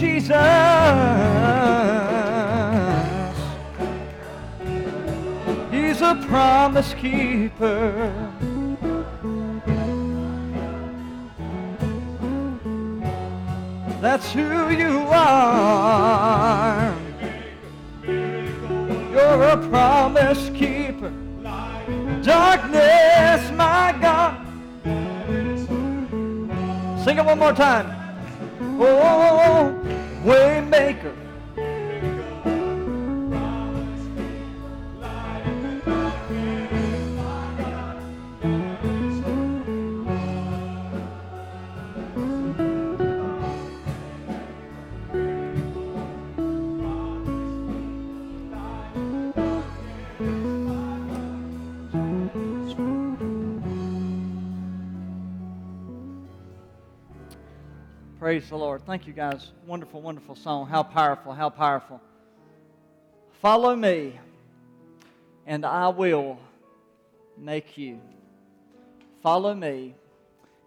Jesus. He's a promise keeper. That's who you are. You're a promise keeper. Darkness, my God. Sing it one more time. Oh, waymaker. Praise the Lord. Thank you, guys. Wonderful, wonderful song. How powerful, how powerful. Follow me, and I will make you. Follow me,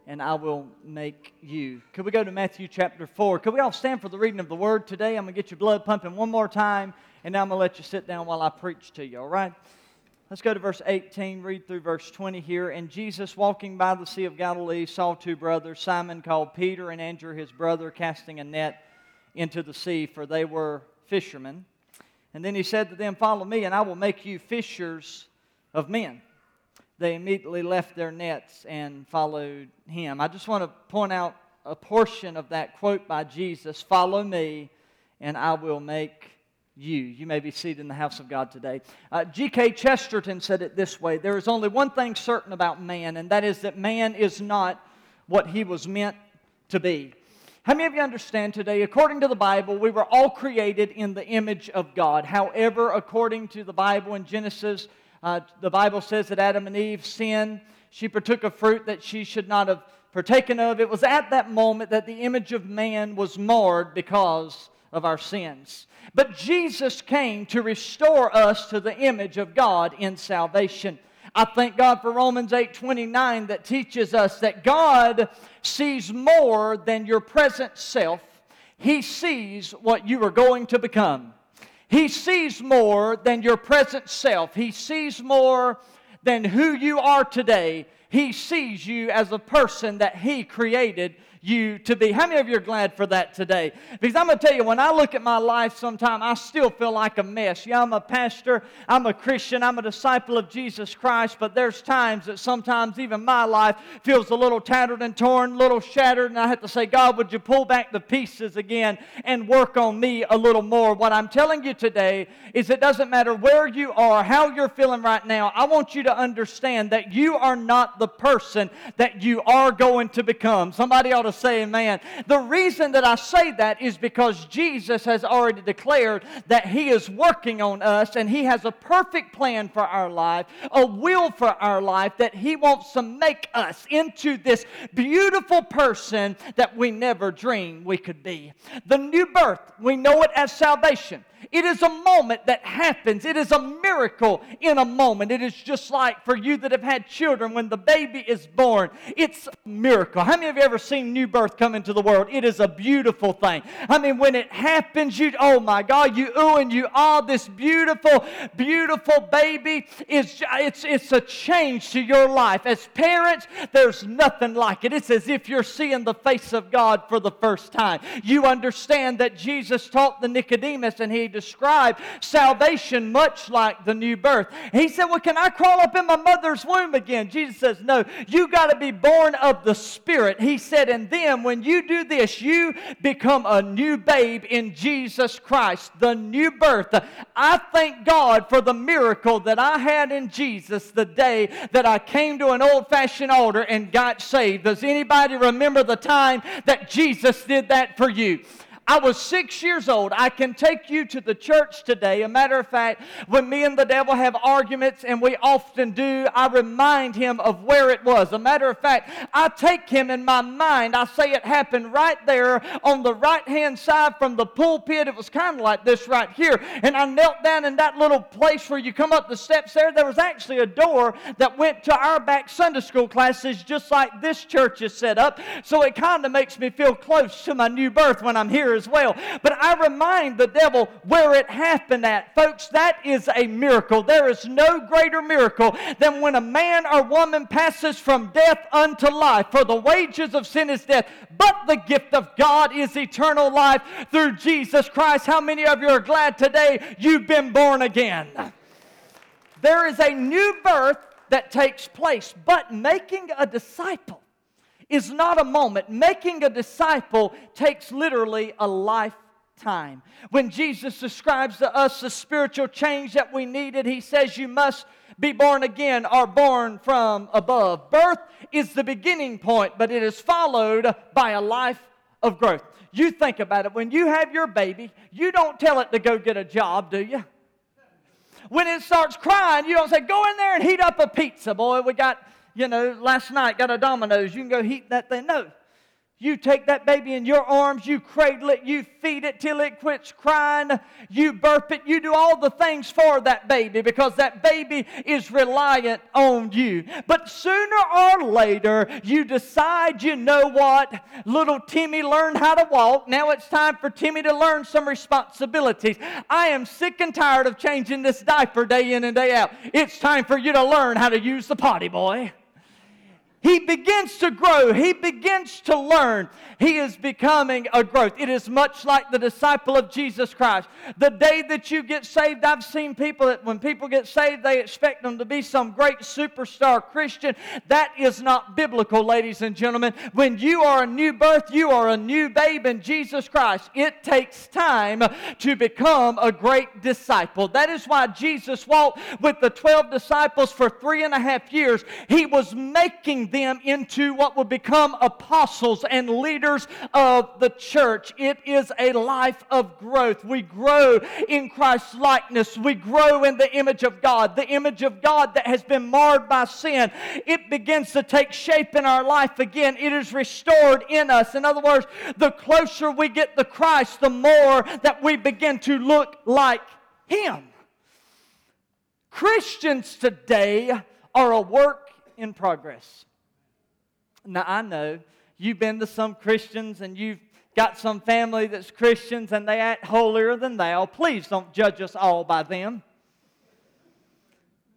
and I will make you. Could we go to Matthew chapter 4? Could we all stand for the reading of the word today? I'm going to get your blood pumping one more time, and now I'm going to let you sit down while I preach to you, all right? Let's go to verse 18, read through verse 20 here. And Jesus, walking by the Sea of Galilee, saw two brothers, Simon called Peter and Andrew his brother, casting a net into the sea, for they were fishermen. And then he said to them, Follow me, and I will make you fishers of men. They immediately left their nets and followed him. I just want to point out a portion of that quote by Jesus Follow me, and I will make you. You may be seated in the house of God today. Uh, G.K. Chesterton said it this way There is only one thing certain about man, and that is that man is not what he was meant to be. How many of you understand today, according to the Bible, we were all created in the image of God? However, according to the Bible in Genesis, uh, the Bible says that Adam and Eve sinned. She partook of fruit that she should not have partaken of. It was at that moment that the image of man was marred because of our sins. But Jesus came to restore us to the image of God in salvation. I thank God for Romans 8:29 that teaches us that God sees more than your present self. He sees what you are going to become. He sees more than your present self. He sees more than who you are today. He sees you as a person that He created you to be. How many of you are glad for that today? Because I'm going to tell you, when I look at my life sometime, I still feel like a mess. Yeah, I'm a pastor, I'm a Christian, I'm a disciple of Jesus Christ, but there's times that sometimes even my life feels a little tattered and torn, a little shattered, and I have to say, God, would you pull back the pieces again and work on me a little more? What I'm telling you today is it doesn't matter where you are, how you're feeling right now, I want you to understand that you are not the person that you are going to become. Somebody ought to say amen. The reason that I say that is because Jesus has already declared that He is working on us and He has a perfect plan for our life, a will for our life that He wants to make us into this beautiful person that we never dreamed we could be. The new birth, we know it as salvation. It is a moment that happens. It is a miracle in a moment. It is just like for you that have had children when the baby is born. It's a miracle. How many of you ever seen new birth come into the world? It is a beautiful thing. I mean, when it happens, you, oh my God, you ooh and you ah, this beautiful, beautiful baby is, it's, it's a change to your life. As parents, there's nothing like it. It's as if you're seeing the face of God for the first time. You understand that Jesus taught the Nicodemus and he described salvation much like the new birth. He said, Well, can I crawl up in my mother's womb again? Jesus says, No, you got to be born of the Spirit. He said, And then when you do this, you become a new babe in Jesus Christ, the new birth. I thank God for the miracle that I had in Jesus the day that I came to an old fashioned altar and got saved. Does anybody remember the time that Jesus did that for you? I was six years old. I can take you to the church today. A matter of fact, when me and the devil have arguments, and we often do, I remind him of where it was. A matter of fact, I take him in my mind. I say it happened right there on the right hand side from the pulpit. It was kind of like this right here. And I knelt down in that little place where you come up the steps there. There was actually a door that went to our back Sunday school classes, just like this church is set up. So it kind of makes me feel close to my new birth when I'm here as well. But I remind the devil where it happened at. Folks, that is a miracle. There is no greater miracle than when a man or woman passes from death unto life. For the wages of sin is death, but the gift of God is eternal life through Jesus Christ. How many of you are glad today you've been born again? There is a new birth that takes place, but making a disciple is not a moment. Making a disciple takes literally a lifetime. When Jesus describes to us the spiritual change that we needed, he says, You must be born again or born from above. Birth is the beginning point, but it is followed by a life of growth. You think about it. When you have your baby, you don't tell it to go get a job, do you? When it starts crying, you don't say, Go in there and heat up a pizza, boy. We got you know, last night got a Domino's. You can go heat that thing. No. You take that baby in your arms, you cradle it, you feed it till it quits crying, you burp it, you do all the things for that baby because that baby is reliant on you. But sooner or later, you decide, you know what? Little Timmy learned how to walk. Now it's time for Timmy to learn some responsibilities. I am sick and tired of changing this diaper day in and day out. It's time for you to learn how to use the potty, boy. He begins to grow. He begins to learn. He is becoming a growth. It is much like the disciple of Jesus Christ. The day that you get saved, I've seen people that when people get saved, they expect them to be some great superstar Christian. That is not biblical, ladies and gentlemen. When you are a new birth, you are a new babe in Jesus Christ. It takes time to become a great disciple. That is why Jesus walked with the 12 disciples for three and a half years. He was making them into what will become apostles and leaders of the church. It is a life of growth. We grow in Christ's likeness, we grow in the image of God, the image of God that has been marred by sin. It begins to take shape in our life again. It is restored in us. In other words, the closer we get to Christ, the more that we begin to look like Him. Christians today are a work in progress. Now, I know you've been to some Christians and you've got some family that's Christians and they act holier than thou. Please don't judge us all by them.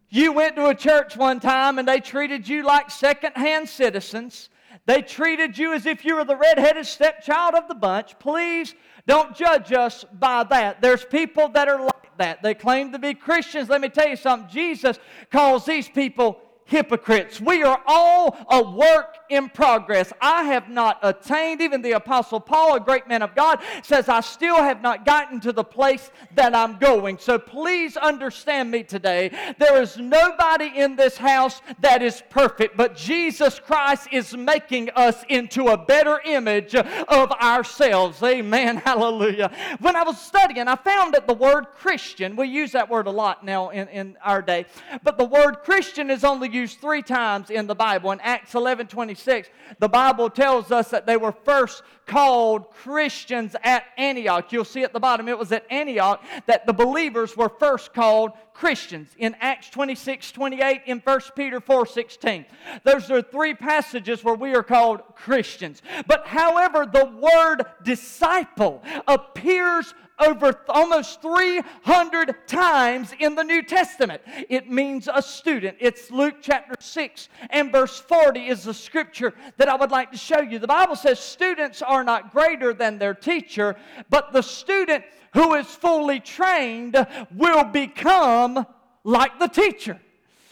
You went to a church one time and they treated you like second-hand citizens. They treated you as if you were the redheaded stepchild of the bunch. Please don't judge us by that. There's people that are like that. They claim to be Christians. Let me tell you something. Jesus calls these people hypocrites. We are all a work in progress. I have not attained. Even the Apostle Paul, a great man of God, says, I still have not gotten to the place that I'm going. So please understand me today. There is nobody in this house that is perfect, but Jesus Christ is making us into a better image of ourselves. Amen. Hallelujah. When I was studying, I found that the word Christian, we use that word a lot now in, in our day, but the word Christian is only used three times in the Bible. In Acts 11 26, the Bible tells us that they were first called Christians at Antioch. You'll see at the bottom, it was at Antioch that the believers were first called Christians. In Acts 26 28, in 1 Peter 4 16. Those are three passages where we are called Christians. But however, the word disciple appears over almost 300 times in the New Testament. It means a student. It's Luke chapter 6 and verse 40 is the scripture that I would like to show you. The Bible says students are not greater than their teacher, but the student who is fully trained will become like the teacher.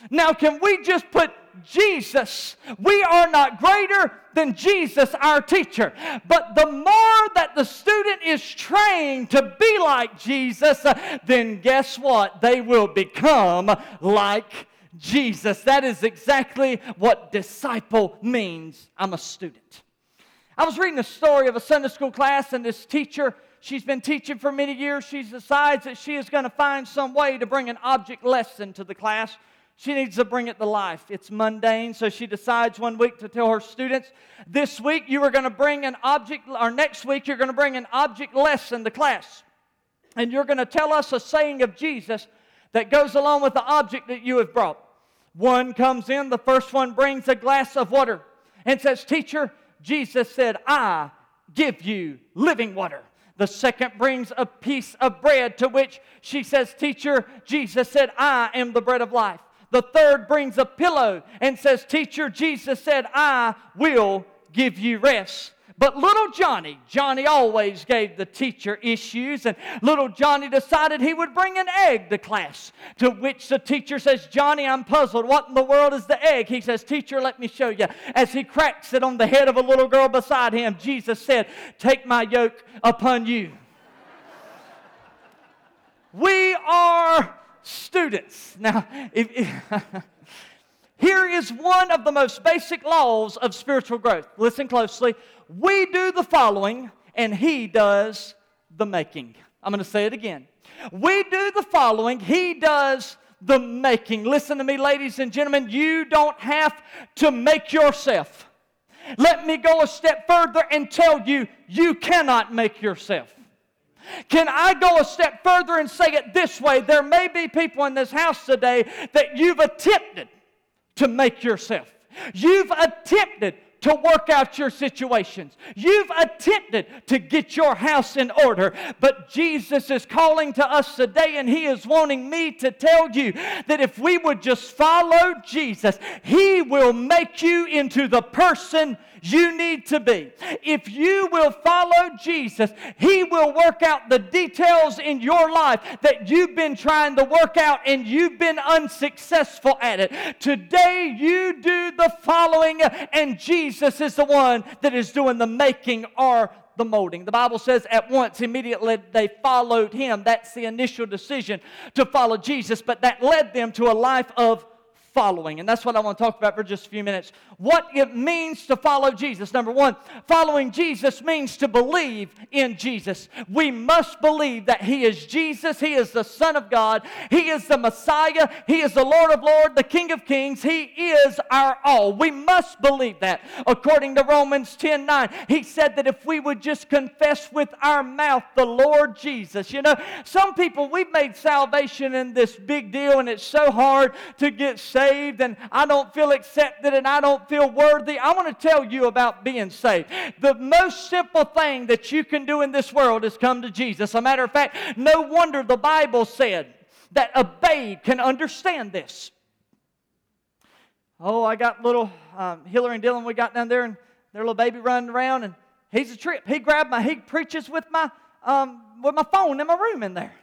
Now, can we just put Jesus. We are not greater than Jesus, our teacher. But the more that the student is trained to be like Jesus, uh, then guess what? They will become like Jesus. That is exactly what disciple means. I'm a student. I was reading a story of a Sunday school class, and this teacher, she's been teaching for many years. She decides that she is going to find some way to bring an object lesson to the class. She needs to bring it to life. It's mundane, so she decides one week to tell her students, this week you are going to bring an object, or next week you're going to bring an object lesson to class. And you're going to tell us a saying of Jesus that goes along with the object that you have brought. One comes in, the first one brings a glass of water and says, Teacher, Jesus said, I give you living water. The second brings a piece of bread to which she says, Teacher, Jesus said, I am the bread of life. The third brings a pillow and says, Teacher, Jesus said, I will give you rest. But little Johnny, Johnny always gave the teacher issues, and little Johnny decided he would bring an egg to class. To which the teacher says, Johnny, I'm puzzled. What in the world is the egg? He says, Teacher, let me show you. As he cracks it on the head of a little girl beside him, Jesus said, Take my yoke upon you. we are students. Now, if, if here is one of the most basic laws of spiritual growth. Listen closely. We do the following, and He does the making. I'm going to say it again. We do the following, He does the making. Listen to me, ladies and gentlemen. You don't have to make yourself. Let me go a step further and tell you, you cannot make yourself. Can I go a step further and say it this way? There may be people in this house today that you've attempted to make yourself. You've attempted to work out your situations. You've attempted to get your house in order, but Jesus is calling to us today and He is wanting me to tell you that if we would just follow Jesus, He will make you into the person you need to be. If you will follow Jesus, He will work out the details in your life that you've been trying to work out and you've been unsuccessful at it. Today, you do the following, and Jesus is the one that is doing the making or the molding. The Bible says at once, immediately they followed him. That's the initial decision to follow Jesus, but that led them to a life of following. And that's what I want to talk about for just a few minutes. What it means to follow Jesus. Number one, following Jesus means to believe in Jesus. We must believe that He is Jesus, He is the Son of God, He is the Messiah, He is the Lord of Lords, the King of Kings, He is our all. We must believe that. According to Romans 10 9, He said that if we would just confess with our mouth the Lord Jesus, you know, some people, we've made salvation in this big deal and it's so hard to get saved saved and I don't feel accepted and I don't feel worthy. I want to tell you about being saved. The most simple thing that you can do in this world is come to Jesus. A matter of fact, no wonder the Bible said that a babe can understand this. Oh, I got little um, Hillary and Dylan. We got down there, and their little baby running around, and he's a trip. He grabbed my, he preaches with my, um, with my phone in my room in there.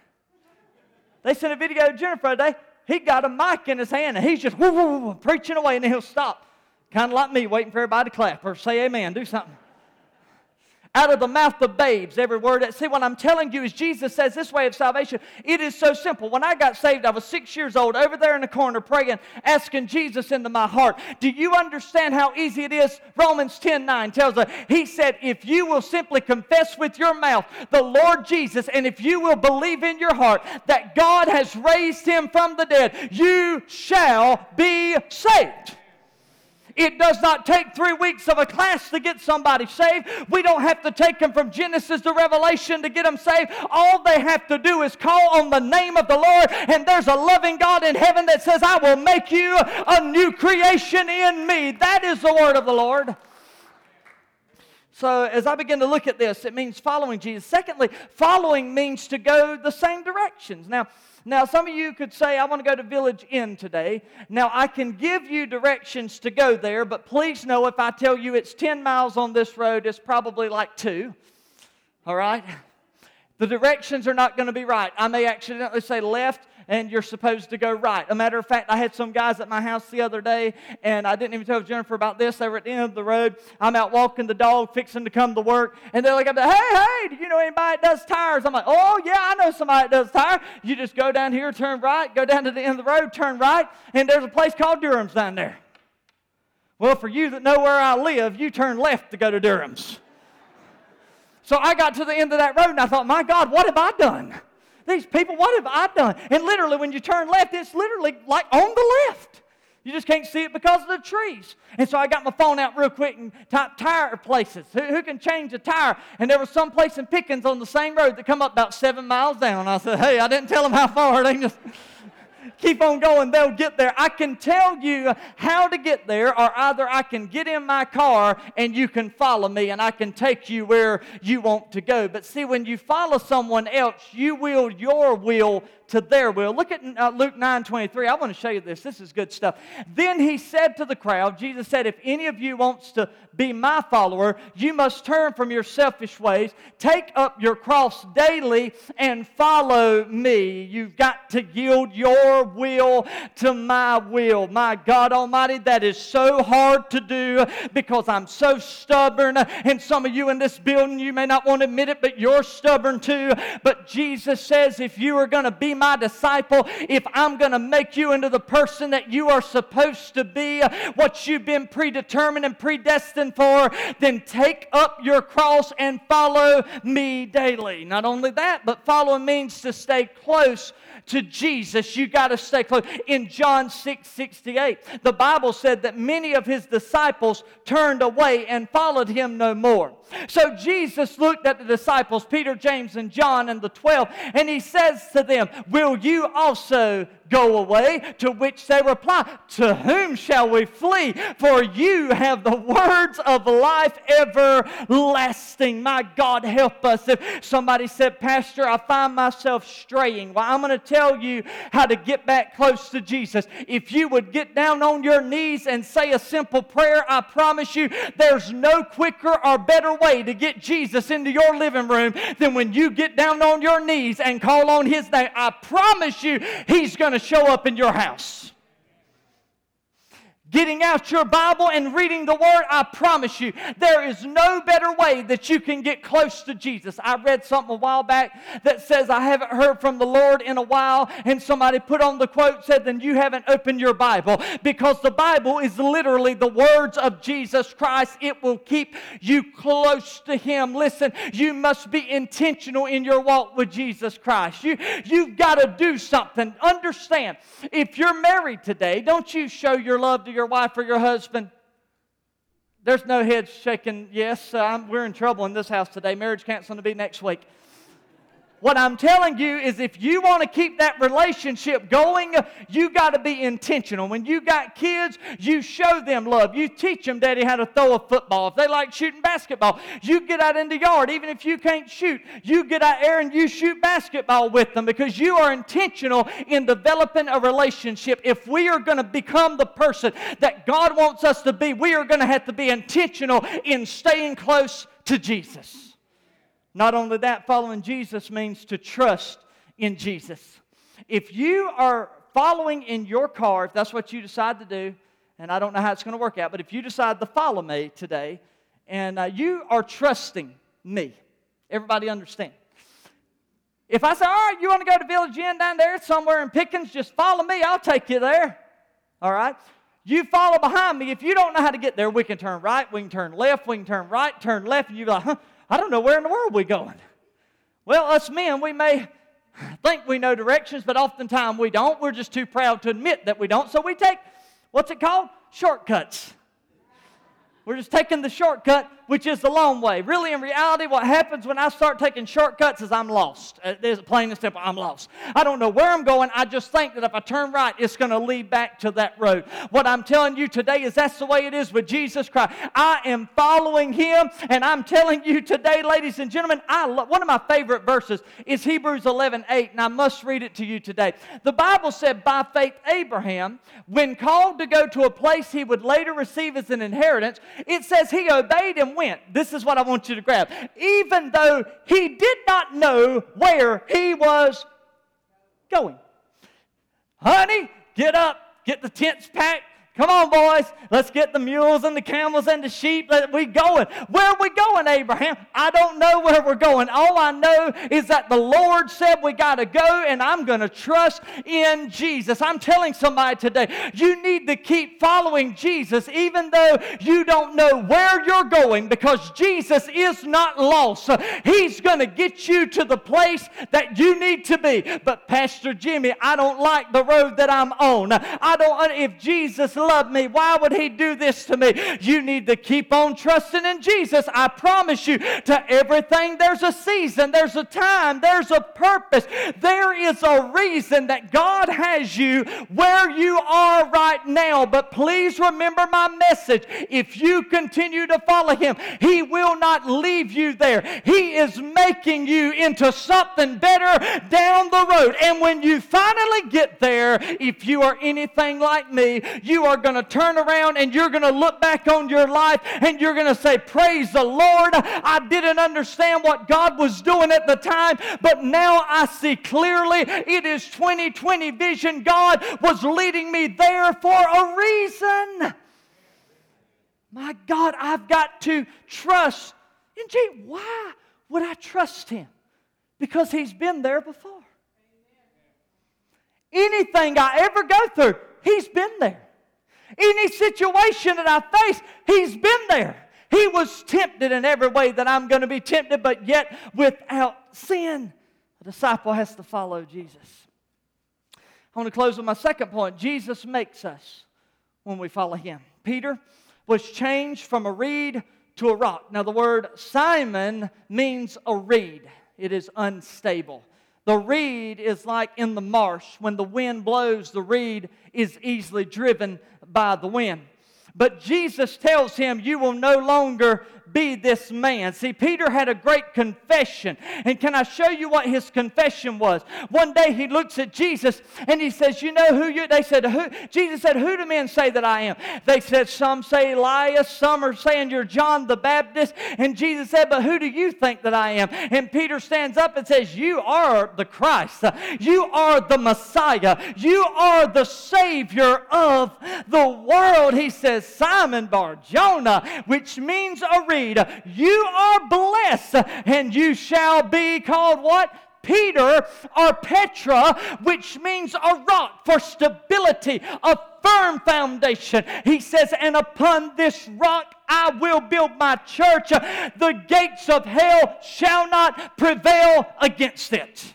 They sent a video to Jennifer today he got a mic in his hand and he's just woo, woo, woo, preaching away and then he'll stop. Kind of like me, waiting for everybody to clap or say amen, do something. Out of the mouth of babes, every word. See, what I'm telling you is Jesus says this way of salvation. It is so simple. When I got saved, I was six years old, over there in the corner praying, asking Jesus into my heart. Do you understand how easy it is? Romans 10 9 tells us, He said, If you will simply confess with your mouth the Lord Jesus, and if you will believe in your heart that God has raised him from the dead, you shall be saved. It does not take three weeks of a class to get somebody saved. We don't have to take them from Genesis to Revelation to get them saved. All they have to do is call on the name of the Lord, and there's a loving God in heaven that says, I will make you a new creation in me. That is the word of the Lord. So, as I begin to look at this, it means following Jesus. Secondly, following means to go the same directions. Now, now, some of you could say, I want to go to Village Inn today. Now, I can give you directions to go there, but please know if I tell you it's 10 miles on this road, it's probably like two. All right? The directions are not going to be right. I may accidentally say left, and you're supposed to go right. A matter of fact, I had some guys at my house the other day, and I didn't even tell Jennifer about this. They were at the end of the road. I'm out walking the dog, fixing to come to work, and they're like, hey, hey, do you know anybody that does tires? I'm like, oh, yeah, I know somebody that does tires. You just go down here, turn right, go down to the end of the road, turn right, and there's a place called Durham's down there. Well, for you that know where I live, you turn left to go to Durham's. So I got to the end of that road and I thought, my God, what have I done? These people, what have I done? And literally, when you turn left, it's literally like on the left. You just can't see it because of the trees. And so I got my phone out real quick and typed tire places. Who, who, can change a tire? And there was some place in Pickens on the same road that come up about seven miles down. I said, hey, I didn't tell them how far. They just keep on going, they'll get there. I can tell you how to get there, or either I can get in my car and you can follow me and I can take you where you want to go. But see, when you follow someone else, you will your will to their will. Look at uh, Luke 9 23. I want to show you this. This is good stuff. Then he said to the crowd, Jesus said, If any of you wants to be my follower, you must turn from your selfish ways, take up your cross daily, and follow me. You've got to yield your will to my will. My God Almighty, that is so hard to do because I'm so stubborn. And some of you in this building, you may not want to admit it, but you're stubborn too. But Jesus says, if you are going to be my disciple, if I'm going to make you into the person that you are supposed to be, what you've been predetermined and predestined for, then take up your cross and follow me daily. Not only that, but following means to stay close to Jesus, you got to stay close. In John 6 68, the Bible said that many of his disciples turned away and followed him no more. So Jesus looked at the disciples, Peter, James, and John, and the 12, and he says to them, Will you also go away? To which they reply, To whom shall we flee? For you have the words of life everlasting. My God, help us. If somebody said, Pastor, I find myself straying, well, I'm going to tell you how to get back close to Jesus. If you would get down on your knees and say a simple prayer, I promise you there's no quicker or better way to get Jesus into your living room than when you get down on your knees and call on His name. I promise you, He's going to show up in your house getting out your Bible and reading the Word, I promise you, there is no better way that you can get close to Jesus. I read something a while back that says, I haven't heard from the Lord in a while, and somebody put on the quote, said, then you haven't opened your Bible. Because the Bible is literally the words of Jesus Christ. It will keep you close to Him. Listen, you must be intentional in your walk with Jesus Christ. You, you've got to do something. Understand, if you're married today, don't you show your love to your your wife or your husband. There's no head shaking. Yes, we're in trouble in this house today. Marriage counseling to be next week. What I'm telling you is if you want to keep that relationship going, you got to be intentional. When you got kids, you show them love. You teach them, Daddy, how to throw a football. If they like shooting basketball, you get out in the yard. Even if you can't shoot, you get out there and you shoot basketball with them because you are intentional in developing a relationship. If we are going to become the person that God wants us to be, we are going to have to be intentional in staying close to Jesus. Not only that, following Jesus means to trust in Jesus. If you are following in your car, if that's what you decide to do, and I don't know how it's going to work out, but if you decide to follow me today, and uh, you are trusting me, everybody understand. If I say, all right, you want to go to Village Inn down there somewhere in Pickens, just follow me, I'll take you there. All right? You follow behind me. If you don't know how to get there, we can turn right, we can turn left, we can turn right, turn left, and you're like, huh, I don't know where in the world we're going. Well, us men, we may think we know directions, but oftentimes we don't. We're just too proud to admit that we don't. So we take, what's it called? Shortcuts. We're just taking the shortcut, which is the long way. Really, in reality, what happens when I start taking shortcuts is I'm lost. Uh, there's plain and simple, I'm lost. I don't know where I'm going. I just think that if I turn right, it's going to lead back to that road. What I'm telling you today is that's the way it is with Jesus Christ. I am following Him, and I'm telling you today, ladies and gentlemen, I lo- one of my favorite verses is Hebrews 11 8, and I must read it to you today. The Bible said, By faith, Abraham, when called to go to a place he would later receive as an inheritance, it says he obeyed went. This is what I want you to grab. Even though he did not know where he was going. Honey, get up, get the tents packed, Come on, boys. Let's get the mules and the camels and the sheep. Let we going. Where are we going, Abraham? I don't know where we're going. All I know is that the Lord said we got to go, and I'm going to trust in Jesus. I'm telling somebody today, you need to keep following Jesus, even though you don't know where you're going, because Jesus is not lost. He's going to get you to the place that you need to be. But Pastor Jimmy, I don't like the road that I'm on. I don't. If Jesus love me? Why would he do this to me? You need to keep on trusting in Jesus. I promise you, to everything, there's a season, there's a time, there's a purpose. There is a reason that God has you where you are right now. But please remember my message. If you continue to follow him, he will not leave you there. He is making you into something better down the road. And when you finally get there, if you are anything like me, you are going to turn around and you're going to look back on your life and you're going to say, Praise the Lord. I didn't understand what God was doing at the time, but now I see clearly it is 2020 vision. God was leading me there for a reason. My God, I've got to trust in Jesus. Why would I trust Him? Because He's been there before. Anything I ever go through, He's been there. Any situation that I face, He's been there. He was tempted in every way that I'm going to be tempted, but yet without sin. A disciple has to follow Jesus. I want to close with my second point. Jesus makes us when we follow Him. Peter was changed from a reed to a rock. Now, the word Simon means a reed, it is unstable. The reed is like in the marsh. When the wind blows, the reed is easily driven by the wind. But Jesus tells him, You will no longer be this man. See, Peter had a great confession. And can I show you what his confession was? One day he looks at Jesus and he says, You know who you they said, who Jesus said, Who do men say that I am? They said, Some say Elias, some are saying you're John the Baptist. And Jesus said, But who do you think that I am? And Peter stands up and says, You are the Christ. You are the Messiah. You are the Savior of the world. He says, Simon Bar Jonah, which means a reed you are blessed, and you shall be called what? Peter or Petra, which means a rock for stability, a firm foundation. He says, And upon this rock I will build my church. The gates of hell shall not prevail against it.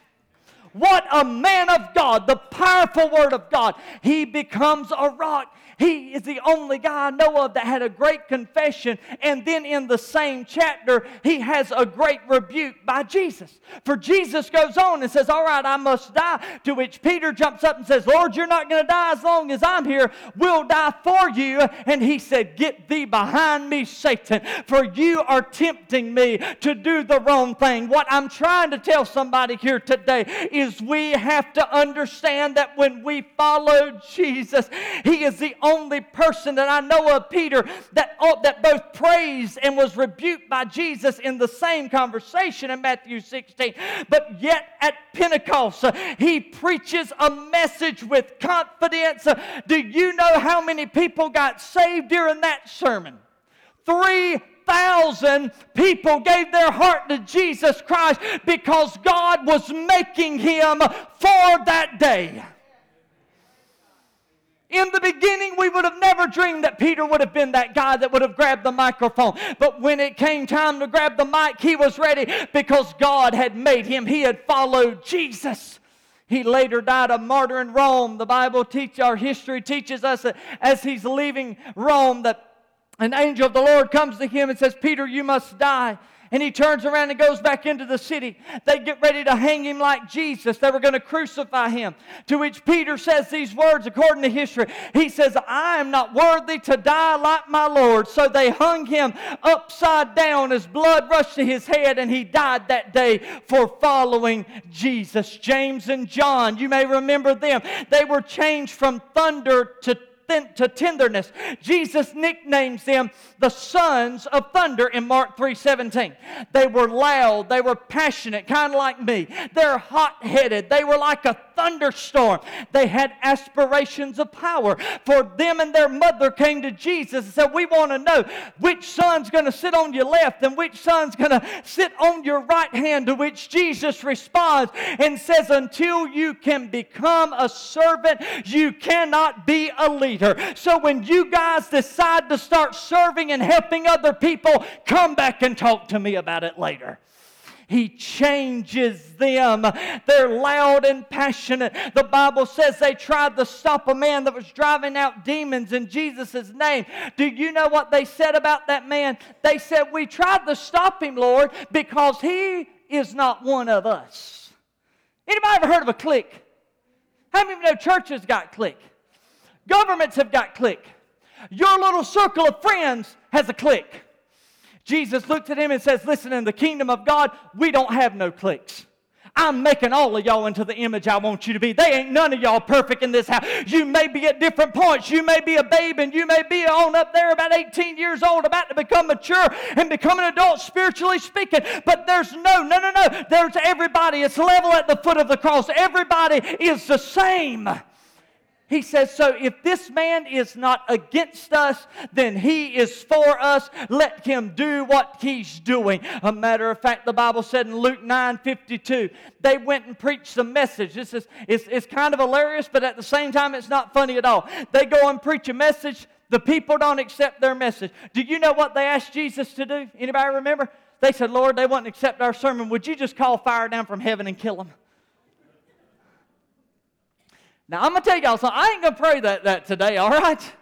What a man of God, the powerful word of God. He becomes a rock. He is the only guy I know of that had a great confession. And then in the same chapter, he has a great rebuke by Jesus. For Jesus goes on and says, All right, I must die. To which Peter jumps up and says, Lord, you're not going to die as long as I'm here. We'll die for you. And he said, Get thee behind me, Satan, for you are tempting me to do the wrong thing. What I'm trying to tell somebody here today is we have to understand that when we follow Jesus, he is the only person that I know of, Peter, that, that both praised and was rebuked by Jesus in the same conversation in Matthew 16. But yet at Pentecost, uh, he preaches a message with confidence. Uh, do you know how many people got saved during that sermon? Three thousand people gave their heart to Jesus Christ because God was making him for that day. In the beginning, we would have never dreamed that Peter would have been that guy that would have grabbed the microphone. But when it came time to grab the mic, he was ready because God had made him. He had followed Jesus. He later died a martyr in Rome. The Bible teach our history teaches us that as he's leaving Rome that an angel of the Lord comes to him and says, Peter, you must die and he turns around and goes back into the city. They get ready to hang him like Jesus. They were going to crucify him. To which Peter says these words according to history. He says, I am not worthy to die like my Lord. So they hung him upside down as blood rushed to his head, and he died that day for following Jesus. James and John, you may remember them. They were changed from thunder to to tenderness. Jesus nicknames them the sons of thunder in Mark 3:17. They were loud, they were passionate, kind of like me. They're hot-headed. They were like a thunderstorm. They had aspirations of power. For them and their mother came to Jesus and said, "We want to know which son's going to sit on your left and which son's going to sit on your right hand." To which Jesus responds and says, "Until you can become a servant, you cannot be a leader." So when you guys decide to start serving and helping other people, come back and talk to me about it later. He changes them. They're loud and passionate. The Bible says they tried to stop a man that was driving out demons in Jesus' name. Do you know what they said about that man? They said, We tried to stop him, Lord, because he is not one of us. Anybody ever heard of a clique? How many of you know churches got clique? Governments have got clique. Your little circle of friends has a clique. Jesus looked at him and says, Listen, in the kingdom of God, we don't have no cliques. I'm making all of y'all into the image I want you to be. They ain't none of y'all perfect in this house. You may be at different points. You may be a babe and you may be on up there about 18 years old, about to become mature and become an adult, spiritually speaking. But there's no, no, no, no. There's everybody. It's level at the foot of the cross. Everybody is the same. He says, So if this man is not against us, then he is for us. Let him do what he's doing. A matter of fact, the Bible said in Luke 9 52, they went and preached the message. This is it's, it's kind of hilarious, but at the same time, it's not funny at all. They go and preach a message. The people don't accept their message. Do you know what they asked Jesus to do? Anybody remember? They said, Lord, they wouldn't accept our sermon. Would you just call fire down from heaven and kill them? Now, I'm going to tell y'all something. I ain't going to pray that, that today, all right?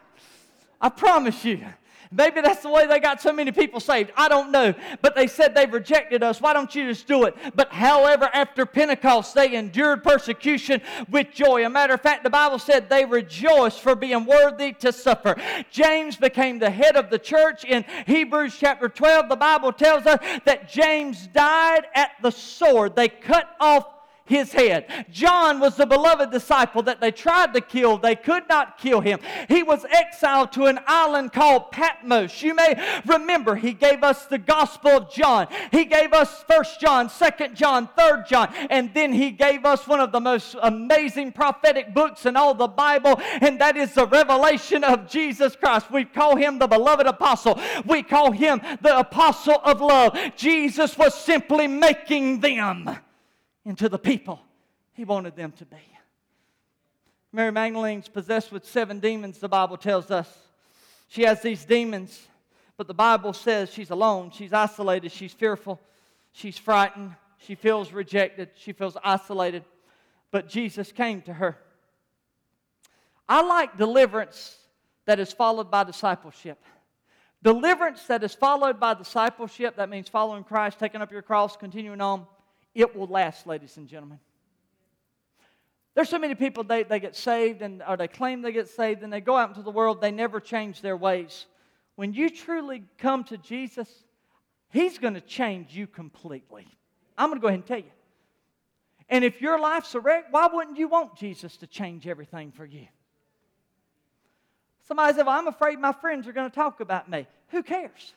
I promise you. Maybe that's the way they got so many people saved. I don't know. But they said they've rejected us. Why don't you just do it? But however, after Pentecost, they endured persecution with joy. A matter of fact, the Bible said they rejoiced for being worthy to suffer. James became the head of the church. In Hebrews chapter 12, the Bible tells us that James died at the sword. They cut off his head. John was the beloved disciple that they tried to kill. They could not kill him. He was exiled to an island called Patmos. You may remember he gave us the Gospel of John. He gave us First John, Second John, Third John, and then he gave us one of the most amazing prophetic books in all the Bible, and that is the revelation of Jesus Christ. We call him the beloved apostle. We call him the apostle of love. Jesus was simply making them into the people he wanted them to be. Mary Magdalene's possessed with seven demons, the Bible tells us. She has these demons, but the Bible says she's alone, she's isolated, she's fearful, she's frightened, she feels rejected, she feels isolated. But Jesus came to her. I like deliverance that is followed by discipleship. Deliverance that is followed by discipleship, that means following Christ, taking up your cross, continuing on it will last, ladies and gentlemen. There's so many people, they, they get saved and, or they claim they get saved and they go out into the world, they never change their ways. When you truly come to Jesus, He's going to change you completely. I'm going to go ahead and tell you. And if your life's a wreck, why wouldn't you want Jesus to change everything for you? Somebody said, Well, I'm afraid my friends are going to talk about me. Who cares?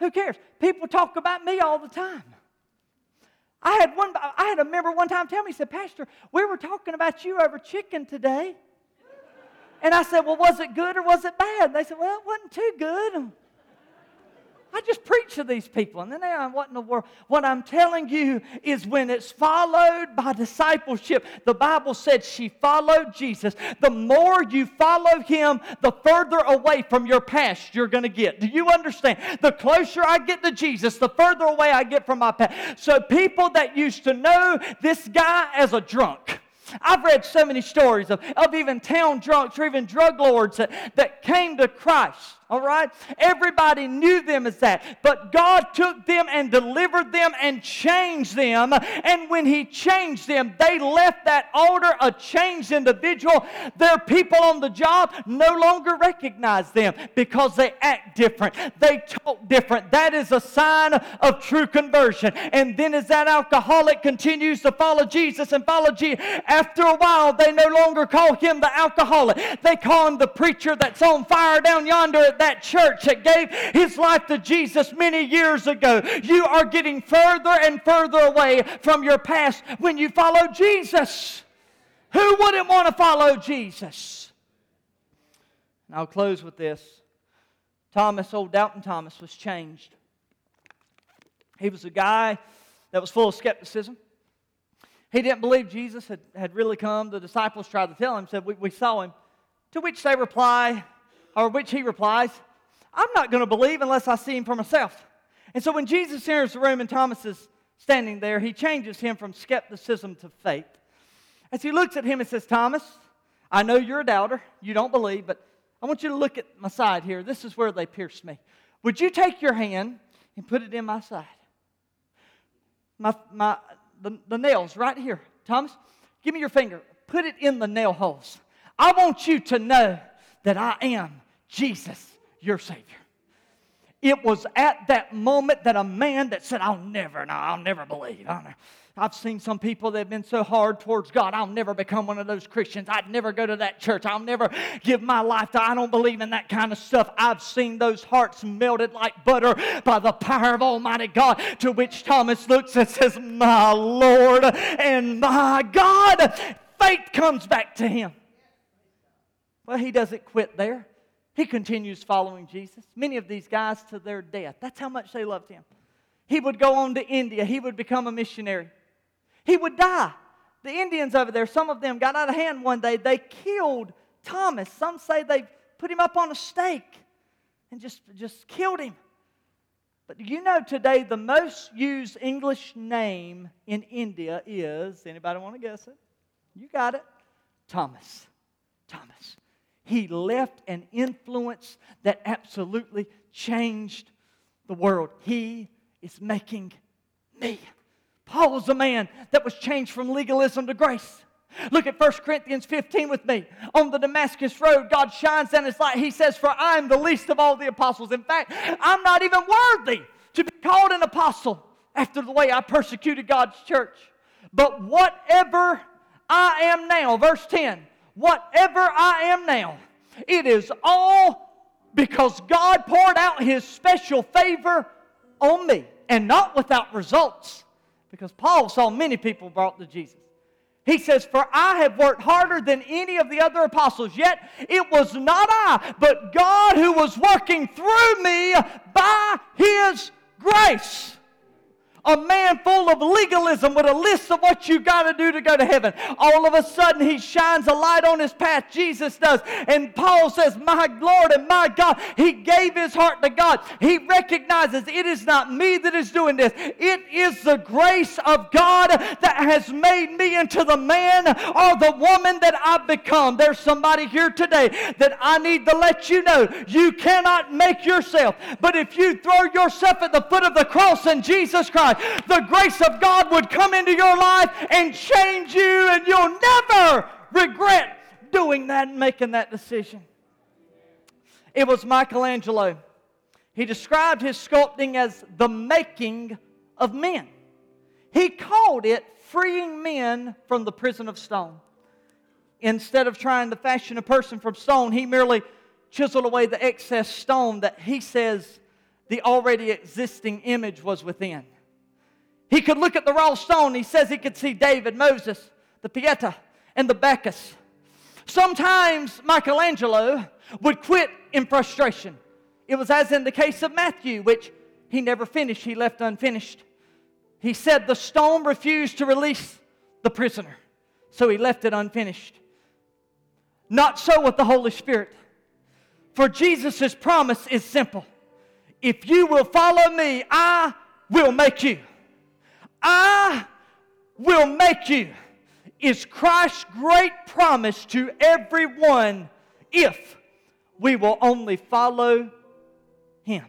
Who cares? People talk about me all the time. I had one. I had a member one time tell me, he said, Pastor, we were talking about you over chicken today. And I said, Well, was it good or was it bad? And they said, Well, it wasn't too good. I just preach to these people. And then they are, what in the world? What I'm telling you is when it's followed by discipleship, the Bible said she followed Jesus. The more you follow him, the further away from your past you're going to get. Do you understand? The closer I get to Jesus, the further away I get from my past. So people that used to know this guy as a drunk, I've read so many stories of, of even town drunks or even drug lords that, that came to Christ all right? Everybody knew them as that. But God took them and delivered them and changed them. And when He changed them, they left that altar a changed individual. Their people on the job no longer recognize them because they act different, they talk different. That is a sign of true conversion. And then as that alcoholic continues to follow Jesus and follow Jesus, after a while, they no longer call him the alcoholic. They call him the preacher that's on fire down yonder that church that gave his life to Jesus many years ago. You are getting further and further away from your past when you follow Jesus. Who wouldn't want to follow Jesus? And I'll close with this. Thomas, old Doubting Thomas, was changed. He was a guy that was full of skepticism. He didn't believe Jesus had, had really come. The disciples tried to tell him, said, we, we saw him. To which they reply, or which he replies, I'm not going to believe unless I see him for myself. And so when Jesus enters the room and Thomas is standing there, he changes him from skepticism to faith. As he looks at him and says, Thomas, I know you're a doubter. You don't believe, but I want you to look at my side here. This is where they pierced me. Would you take your hand and put it in my side? My, my, the, the nails right here. Thomas, give me your finger. Put it in the nail holes. I want you to know that I am Jesus, your Savior. It was at that moment that a man that said, I'll never, no, I'll never believe. I'll never. I've seen some people that have been so hard towards God. I'll never become one of those Christians. I'd never go to that church. I'll never give my life to. I don't believe in that kind of stuff. I've seen those hearts melted like butter by the power of Almighty God. To which Thomas looks and says, "My Lord and my God." Faith comes back to him. Well, he doesn't quit there. He continues following Jesus. Many of these guys to their death. That's how much they loved him. He would go on to India. He would become a missionary. He would die. The Indians over there, some of them got out of hand one day. They killed Thomas. Some say they put him up on a stake and just, just killed him. But do you know today the most used English name in India is, anybody want to guess it? You got it. Thomas. Thomas. He left an influence that absolutely changed the world. He is making me. Paul was a man that was changed from legalism to grace. Look at 1 Corinthians 15 with me. On the Damascus Road, God shines down his light. He says, For I am the least of all the apostles. In fact, I'm not even worthy to be called an apostle after the way I persecuted God's church. But whatever I am now, verse 10, whatever I am now, it is all because God poured out his special favor on me and not without results. Because Paul saw many people brought to Jesus. He says, For I have worked harder than any of the other apostles, yet it was not I, but God who was working through me by his grace a man full of legalism with a list of what you got to do to go to heaven. All of a sudden, he shines a light on his path. Jesus does. And Paul says, My Lord and my God, he gave his heart to God. He recognizes it is not me that is doing this, it is the grace of God that has made me into the man or the woman that I've become. There's somebody here today that I need to let you know you cannot make yourself. But if you throw yourself at the foot of the cross in Jesus Christ, the grace of God would come into your life and change you, and you'll never regret doing that and making that decision. It was Michelangelo. He described his sculpting as the making of men. He called it freeing men from the prison of stone. Instead of trying to fashion a person from stone, he merely chiseled away the excess stone that he says the already existing image was within. He could look at the raw stone. He says he could see David, Moses, the Pieta, and the Bacchus. Sometimes Michelangelo would quit in frustration. It was as in the case of Matthew, which he never finished, he left unfinished. He said the stone refused to release the prisoner, so he left it unfinished. Not so with the Holy Spirit. For Jesus' promise is simple if you will follow me, I will make you. I will make you is Christ's great promise to everyone if we will only follow Him.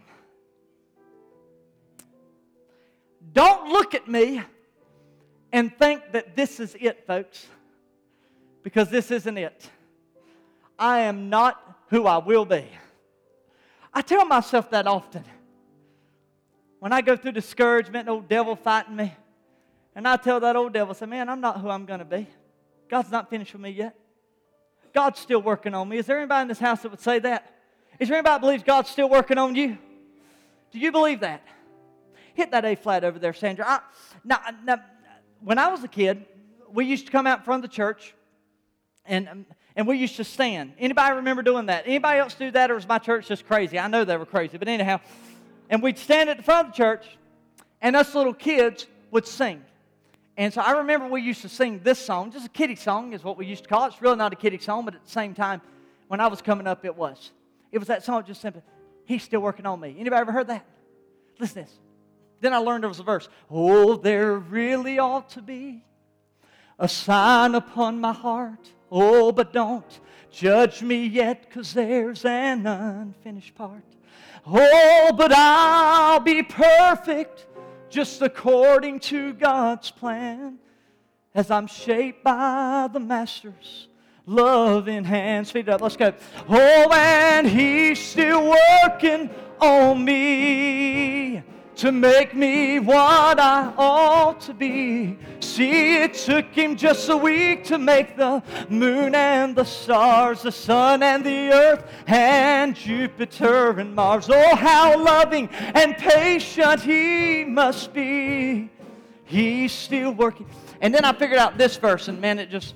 Don't look at me and think that this is it, folks, because this isn't it. I am not who I will be. I tell myself that often. When I go through discouragement, old devil fighting me, and I tell that old devil, say, man, I'm not who I'm going to be. God's not finished with me yet. God's still working on me. Is there anybody in this house that would say that? Is there anybody that believes God's still working on you? Do you believe that? Hit that A flat over there, Sandra. I, now, now, when I was a kid, we used to come out in front of the church and, um, and we used to stand. Anybody remember doing that? Anybody else do that or was my church just crazy? I know they were crazy, but anyhow. And we'd stand at the front of the church and us little kids would sing. And so I remember we used to sing this song, just a kiddie song is what we used to call it. It's really not a kiddie song, but at the same time, when I was coming up, it was. It was that song just simply, He's still working on me. Anybody ever heard that? Listen to this. Then I learned there was a verse. Oh, there really ought to be a sign upon my heart. Oh, but don't judge me yet, cause there's an unfinished part. Oh, but I'll be perfect just according to God's plan as I'm shaped by the Master's loving hands. Feet up, let's go. Oh, and He's still working on me to make me what I ought to be. See, it took him just a week to make the moon and the stars, the sun and the earth, and Jupiter and Mars. Oh, how loving and patient he must be. He's still working. And then I figured out this verse, and man, it just,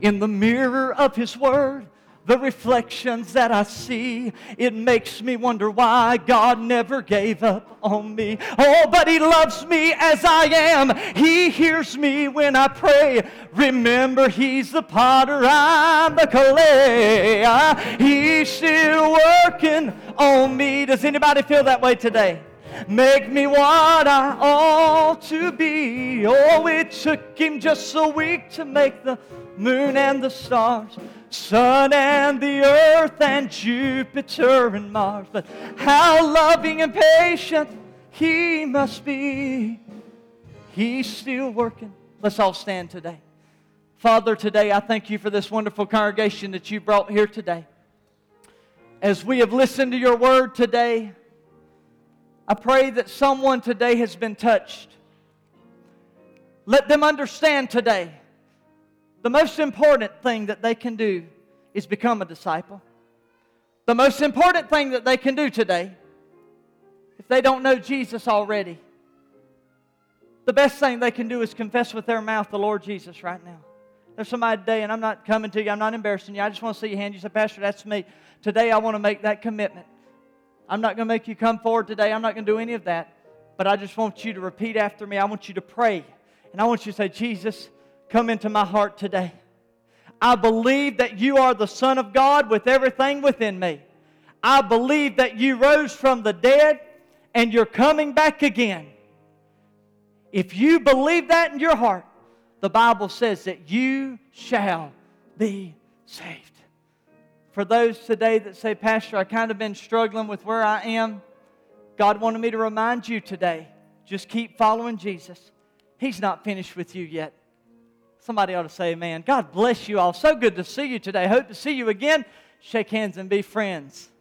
in the mirror of his word, the reflections that I see, it makes me wonder why God never gave up on me. Oh, but He loves me as I am. He hears me when I pray. Remember, He's the potter, I'm the clay. He's still working on me. Does anybody feel that way today? Make me what I ought to be. Oh, it took him just a week to make the moon and the stars, sun and the earth, and Jupiter and Mars. But how loving and patient he must be. He's still working. Let's all stand today. Father, today I thank you for this wonderful congregation that you brought here today. As we have listened to your word today, I pray that someone today has been touched. Let them understand today the most important thing that they can do is become a disciple. The most important thing that they can do today, if they don't know Jesus already, the best thing they can do is confess with their mouth the Lord Jesus right now. There's somebody today, and I'm not coming to you, I'm not embarrassing you. I just want to see your hand. You say, Pastor, that's me. Today I want to make that commitment. I'm not going to make you come forward today. I'm not going to do any of that. But I just want you to repeat after me. I want you to pray. And I want you to say, Jesus, come into my heart today. I believe that you are the Son of God with everything within me. I believe that you rose from the dead and you're coming back again. If you believe that in your heart, the Bible says that you shall be saved. For those today that say, Pastor, I kind of been struggling with where I am, God wanted me to remind you today just keep following Jesus. He's not finished with you yet. Somebody ought to say amen. God bless you all. So good to see you today. Hope to see you again. Shake hands and be friends.